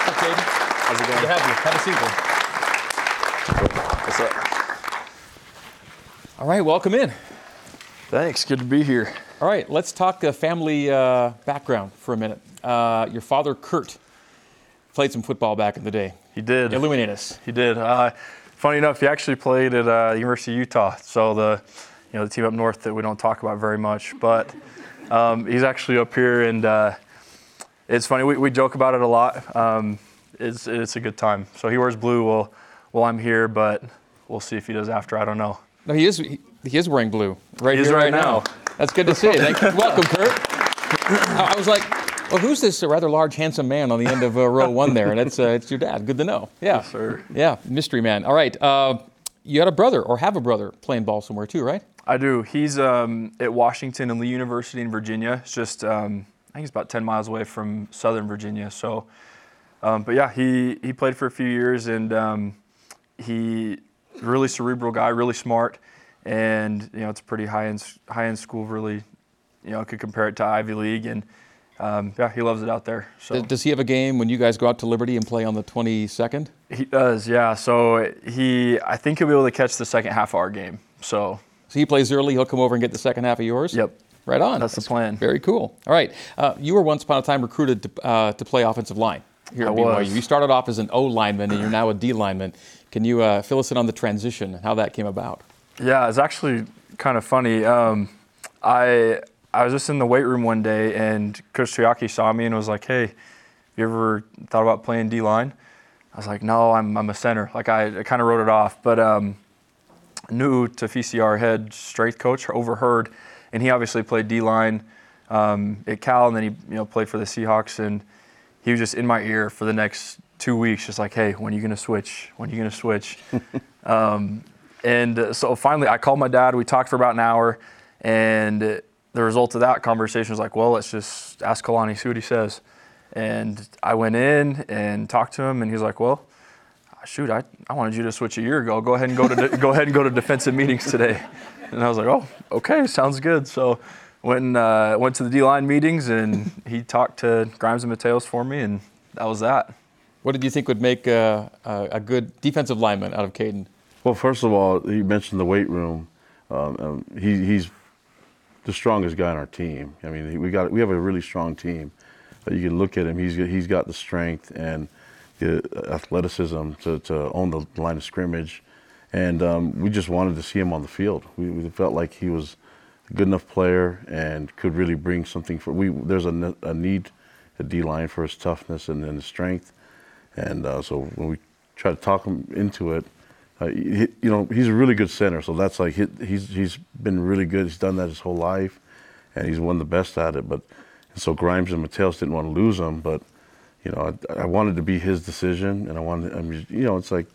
Hi, Caden. How's it going? Good to have you. Have a seat. What's up? All right, welcome in. Thanks. Good to be here. All right, let's talk uh, family uh, background for a minute. Uh, your father, Kurt, played some football back in the day. He did. Illuminate us. He did. Uh, funny enough, he actually played at uh, University of Utah. So the, you know, the team up north that we don't talk about very much. But um, he's actually up here, and uh, it's funny. We, we joke about it a lot. Um, it's it's a good time. So he wears blue while while I'm here, but we'll see if he does after. I don't know. No, he is. He, he is wearing blue right He is here, right right now. now. That's good to see. Thank you. Welcome, Kurt. I was like, well, who's this rather large, handsome man on the end of uh, row one there? And it's uh, it's your dad. Good to know. Yeah. Yes, sir. Yeah, mystery man. All right. Uh, you had a brother or have a brother playing ball somewhere too, right? I do. He's um, at Washington and Lee University in Virginia. It's just, um, I think it's about 10 miles away from Southern Virginia. So, um, but yeah, he, he played for a few years and um, he really cerebral guy, really smart, and you know it's a pretty high end high end school. Really, you know, could compare it to Ivy League, and um, yeah, he loves it out there. So. Does- he have a game when you guys go out to Liberty and play on the 22nd? He does, yeah. So he, I think he'll be able to catch the second half of our game. So So he plays early. He'll come over and get the second half of yours. Yep. Right on. That's the plan. Very cool. All right. Uh, you were once upon a time recruited to, uh, to play offensive line here I at BYU. was. You started off as an O lineman and you're now a D lineman. Can you uh, fill us in on the transition and how that came about? Yeah, it's actually kind of funny. Um, I I was just in the weight room one day, and Coach Tuiaki saw me and was like, "Hey, you ever thought about playing D line?" I was like, "No, I'm I'm a center." Like I, I kind of wrote it off, but um, Nu'u Tafisi, our head strength coach, overheard, and he obviously played D line um, at Cal, and then he you know played for the Seahawks, and he was just in my ear for the next two weeks, just like, "Hey, when are you gonna switch? When are you gonna switch?" um, and uh, so finally, I called my dad. We talked for about an hour, and the result of that conversation was like, "Well, let's just ask Kalani, see what he says." And I went in and talked to him, and he's like, "Well." shoot, I, I wanted you to switch a year ago. Go ahead and go to de- go ahead and go to defensive meetings today. And I was like, oh, okay, sounds good. So went and, uh, went to the D line meetings, and he talked to Grimes and Mateos for me, and that was that. What did you think would make uh, a, a good defensive lineman out of Caden? Well, first of all, you mentioned the weight room. Um, um, he, he's the strongest guy on our team. I mean, we got we have a really strong team. You can look at him; he's he's got the strength and the athleticism to, to own the line of scrimmage, and um, we just wanted to see him on the field. We, we, felt like he was a good enough player and could really bring something for. We there's a, a need at D line for his toughness and, and his strength, and uh, so when we try to talk him into it. Uh, he, you know, he's a really good center, so that's like he, he's he's been really good. He's done that his whole life, and he's one of the best at it. But and so Grimes and Mateos didn't want to lose him, but you know, I, I, wanted to be his decision, and I wanted, I mean, you know, it's like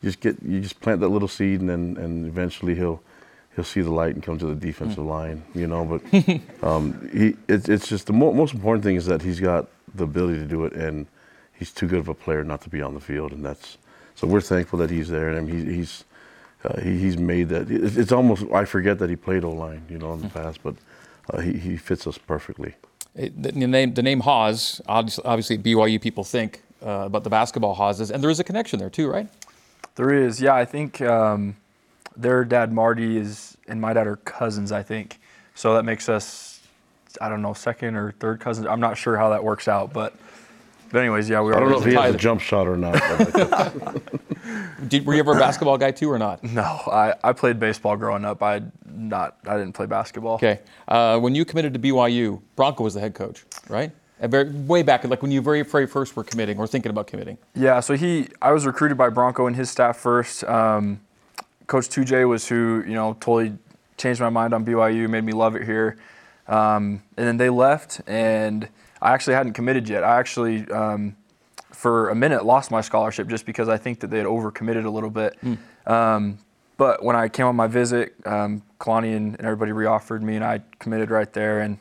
you just get, you just plant that little seed, and then, and eventually he'll, he'll see the light and come to the defensive mm. line, you know. But um, he, it, it's just the mo- most important thing is that he's got the ability to do it, and he's too good of a player not to be on the field, and that's so we're thankful that he's there, and he, he's uh, he, he's made that. it's almost I forget that he played O line, you know, in the mm. past, but uh, he, he fits us perfectly. It, the, name, the name Haws, obviously, BYU people think uh, about the basketball Hawses, and there is a connection there too, right? There is, yeah. I think um, their dad Marty is, and my dad are cousins, I think. So that makes us, I don't know, second or third cousins. I'm not sure how that works out, but but anyways, yeah, we. were. I don't know if he has a jump shot or not. Did, were you ever a basketball guy too, or not? No, I, I played baseball growing up. I not I didn't play basketball. Okay, uh, when you committed to BYU, Bronco was the head coach, right? Very, way back, like when you very, very first were committing or thinking about committing. Yeah, so he, I was recruited by Bronco and his staff first. Um, coach 2J was who you know totally changed my mind on BYU, made me love it here. Um, and then they left, and I actually hadn't committed yet. I actually, um, for a minute, lost my scholarship just because I think that they had overcommitted a little bit. Mm. Um, but when I came on my visit, um, Kalani and, and, everybody reoffered me, and I committed right there, and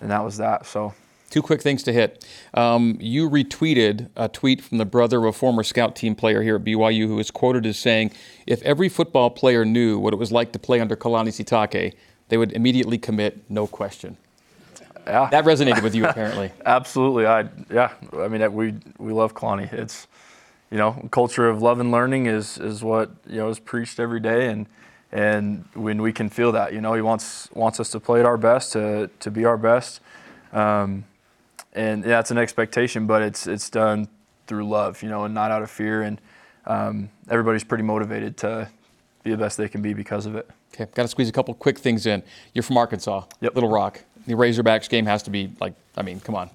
and that was that. So. Two quick things to hit. Um, you retweeted a tweet from the brother of a former scout team player here at BYU who is quoted as saying, If every football player knew what it was like to play under Kalani Sitake, they would immediately commit, no question. Yeah. That resonated with you apparently. Absolutely. I yeah. I mean, we we love Kalani. It's you know, culture of love and learning is is what you know is preached every day, and and when we can feel that, you know, he wants wants us to play at our best, to to be our best, um, and that's an expectation, but it's it's done through love, you know, and not out of fear, and um, everybody's pretty motivated to be the best they can be because of it. Okay, got to squeeze a couple quick things in. You're from Arkansas, yep. Little Rock the Razorbacks game has to be like, I mean, come on,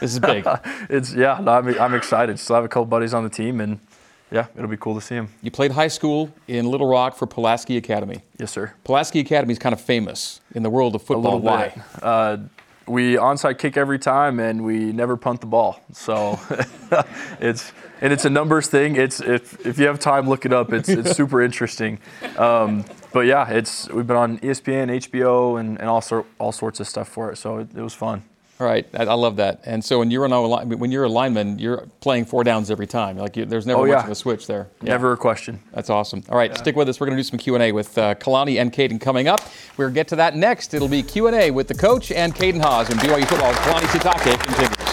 this is big. it's yeah, no, I'm, I'm excited. Still have a couple buddies on the team, and yeah, it'll be cool to see him. You played high school in Little Rock for Pulaski Academy. Yes, sir. Pulaski Academy is kind of famous in the world of football. Why? Uh, we onside kick every time, and we never punt the ball. So it's and it's a numbers thing. It's if if you have time, look it up. It's it's super interesting. Um, but yeah, it's we've been on ESPN, HBO, and, and all sort all sorts of stuff for it. So it, it was fun. All right, I, I, love that. And so when you're an when you're a lineman, you're playing four downs every time. Like you, there's never oh, much of a switch there. Yeah. Never a question. That's awesome. All right, yeah. stick with us. We're going to do some Q and A with uh, Kalani and Caden coming up. We'll get to that next. It'll be Q and A with the coach and Caden Haws and BYU football. Kalani Sitake continues.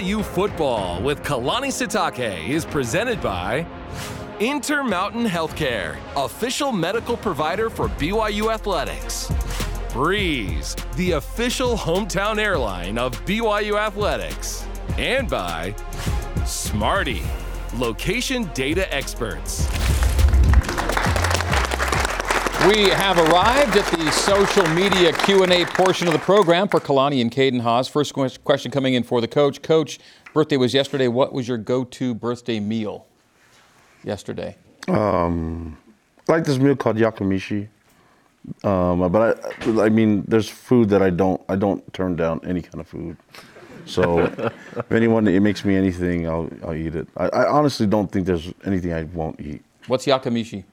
BYU football with Kalani Sitake is presented by Intermountain Healthcare, official medical provider for BYU Athletics. Breeze, the official hometown airline of BYU Athletics. And by Smarty, location data experts. We have arrived at the social media Q&A portion of the program for Kalani and Caden Haws. First question coming in for the coach. Coach, birthday was yesterday. What was your go-to birthday meal yesterday? Um, I like this meal called yakimeshi. Um, but I, I mean, there's food that I don't, I don't turn down any kind of food. So if anyone it makes me anything, I'll, I'll eat it. I, I honestly don't think there's anything I won't eat. What's yakimeshi?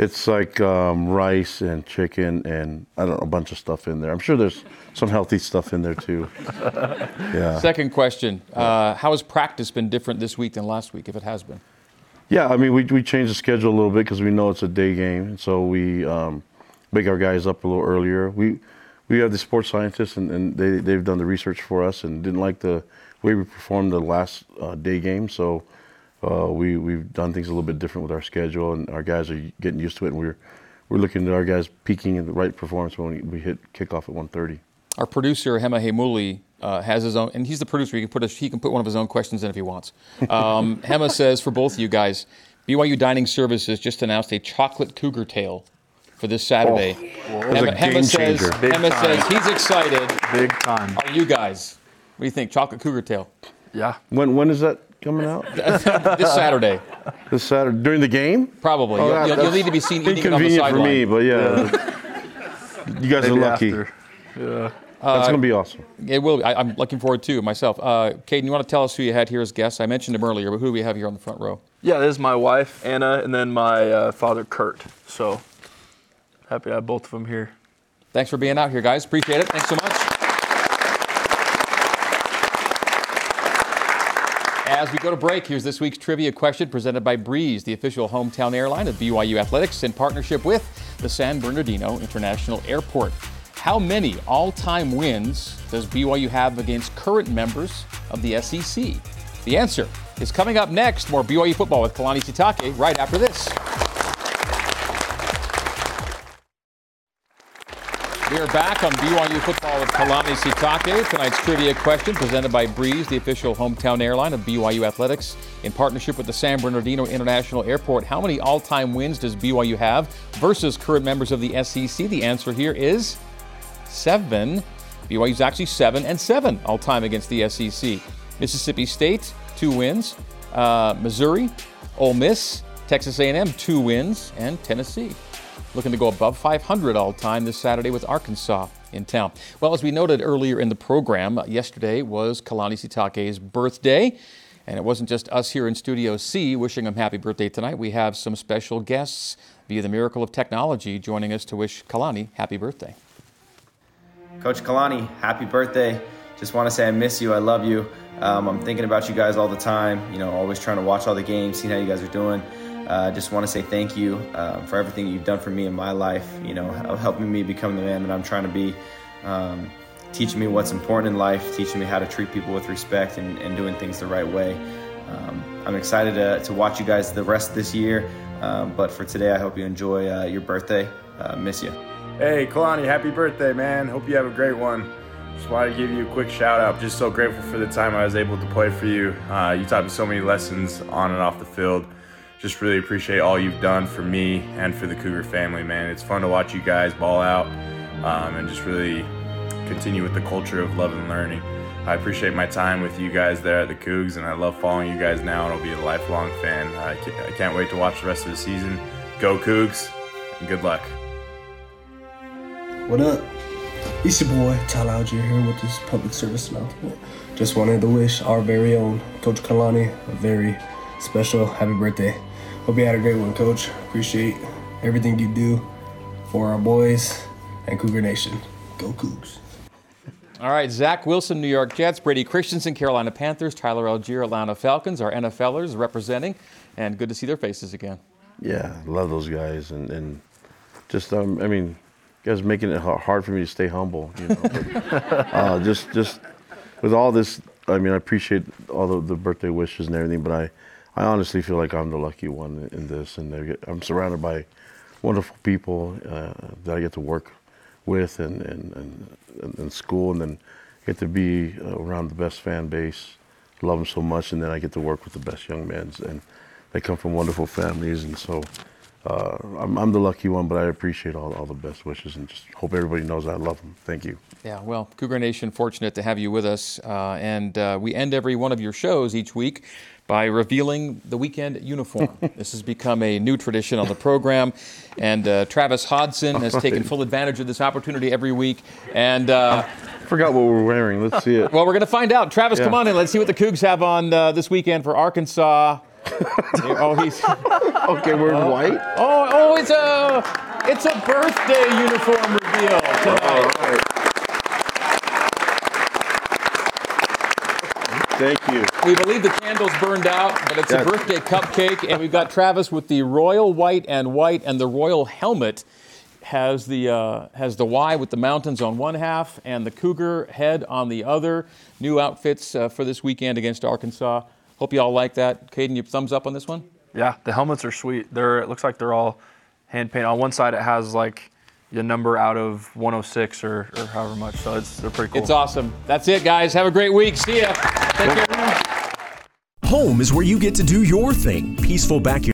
It's like um, rice and chicken and I don't know a bunch of stuff in there. I'm sure there's some healthy stuff in there too. Yeah. Second question: uh, How has practice been different this week than last week, if it has been? Yeah, I mean, we, we changed the schedule a little bit because we know it's a day game, and so we um, wake our guys up a little earlier. We we have the sports scientists, and, and they they've done the research for us, and didn't like the way we performed the last uh, day game, so uh, we we've done things a little bit different with our schedule, and our guys are getting used to it, and we're we're looking at our guys peaking in the right performance when we, we hit kickoff at 1:30. Our producer Hema Heimuli uh, has his own, and he's the producer. He can put a, he can put one of his own questions in if he wants. Um, Hema says for both of you guys, BYU Dining Services just announced a chocolate cougar tail for this Saturday. Oh, that a Hema, Hema game says changer. Big Hema time. says he's excited. Big time. Are you guys? What do you think? Chocolate cougar tail Yeah. When when is that coming out? this Saturday, this Saturday during the game? probably. Oh, you'll, that- you'll, you'll need to be seen eating it on the Inconvenient for me, but yeah, you guys are lucky. after. Yeah. That's gonna be awesome. It will. Be. I, I'm looking forward to it myself. Uh, Caden, you want to tell us who you had here as guests? I mentioned him earlier, but who do we have here on the front row? Yeah, this is my wife, Anna, and then my uh, father, Kurt. So happy to have both of them here. Thanks for being out here, guys. Appreciate it. Thanks so much. As we go to break, here's this week's trivia question presented by Breeze, the official hometown airline of BYU Athletics, in partnership with the San Bernardino International Airport. How many all time wins does BYU have against current members of the SEC? The answer is coming up next. More BYU football with Kalani Sitake right after this. We are back on BYU football with Kalani Sitake. Tonight's trivia question presented by Breeze, the official hometown airline of BYU Athletics, in partnership with the San Bernardino International Airport. How many all-time wins does BYU have versus current members of the SEC? The answer here is seven. BYU's actually seven and seven all-time against the SEC. Mississippi State two wins. Uh, Missouri, Ole Miss, Texas A&M two wins, and Tennessee looking to go above 500 all time this Saturday with Arkansas in town. Well, as we noted earlier in the program, yesterday was Kalani Sitake's birthday. And it wasn't just us here in Studio C wishing him happy birthday tonight. We have some special guests via the miracle of technology joining us to wish Kalani happy birthday. Coach Kalani, happy birthday. Just want to say I miss you. I love you. Um, I'm thinking about you guys all the time. You know, always trying to watch all the games, seeing how you guys are doing. Uh, just want to say thank you uh, for everything you've done for me in my life. You know, helping me become the man that I'm trying to be. Um, teaching me what's important in life, teaching me how to treat people with respect and, and doing things the right way. Um, I'm excited to, to watch you guys the rest of this year. Um, but for today, I hope you enjoy uh, your birthday. Uh, miss you. Hey, Kalani, happy birthday, man. Hope you have a great one. Just wanted to give you a quick shout out. Just so grateful for the time I was able to play for you. Uh, you taught me so many lessons on and off the field. Just really appreciate all you've done for me and for the Cougar family, man. It's fun to watch you guys ball out um, and just really continue with the culture of love and learning. I appreciate my time with you guys there at the Cougs, and I love following you guys now, and I'll be a lifelong fan. I ca- I can't wait to watch the rest of the season. Go Cougs, and good luck. What up? It's your boy Tyler Allgeier here with this public service announcement. Just wanted to wish our very own Coach Kalani a very special happy birthday. Hope you had a great one, Coach. Appreciate everything you do for our boys and Cougar Nation. Go Cougs. All right, Zach Wilson, New York Jets, Brady Christensen, Carolina Panthers, Tyler Allgeier, Atlanta Falcons, our NFLers representing, and good to see their faces again. Yeah, love those guys, and, and just um, I mean, guys making it hard for me to stay humble. You know, but, uh, just just with all this, I mean, I appreciate all the, the birthday wishes and everything, but I, I honestly feel like I'm the lucky one in this, and I'm surrounded by wonderful people uh, that I get to work with and and, and, and, school, and then get to be around the best fan base. Love them so much, and then I get to work with the best young men, and they come from wonderful families, and so uh, I'm, I'm the lucky one. But I appreciate all, all the best wishes, and just hope everybody knows I love them. Thank you. Yeah, well, Cougar Nation, fortunate to have you with us. Uh, and uh, we end every one of your shows each week by revealing the weekend uniform. this has become a new tradition on the program. And uh, Travis Hodson has taken full advantage of this opportunity every week. And uh, forgot what we're wearing. Let's see it. Well, we're going to find out. Travis, Yeah. come on in. Let's see what the Cougs have on uh, this weekend for Arkansas. oh, he's okay. We're in white. Oh, oh, it's a it's a birthday uniform reveal tonight. Thank you. We believe the candles burned out, but it's Yeah. a birthday cupcake, and we've got Travis with the royal white and white, and the royal helmet has the uh, has the Y with the mountains on one half and the cougar head on the other. New outfits uh, for this weekend against Arkansas. Hope you all like that. Caden, your thumbs up on this one. Yeah, the helmets are sweet. They're it looks like they're all hand painted. On one side, it has like the number out of 106 or, or however much. So it's they're pretty cool. It's awesome. That's it, guys. Have a great week. See ya. Take care. Home is where you get to do your thing. Peaceful backyard.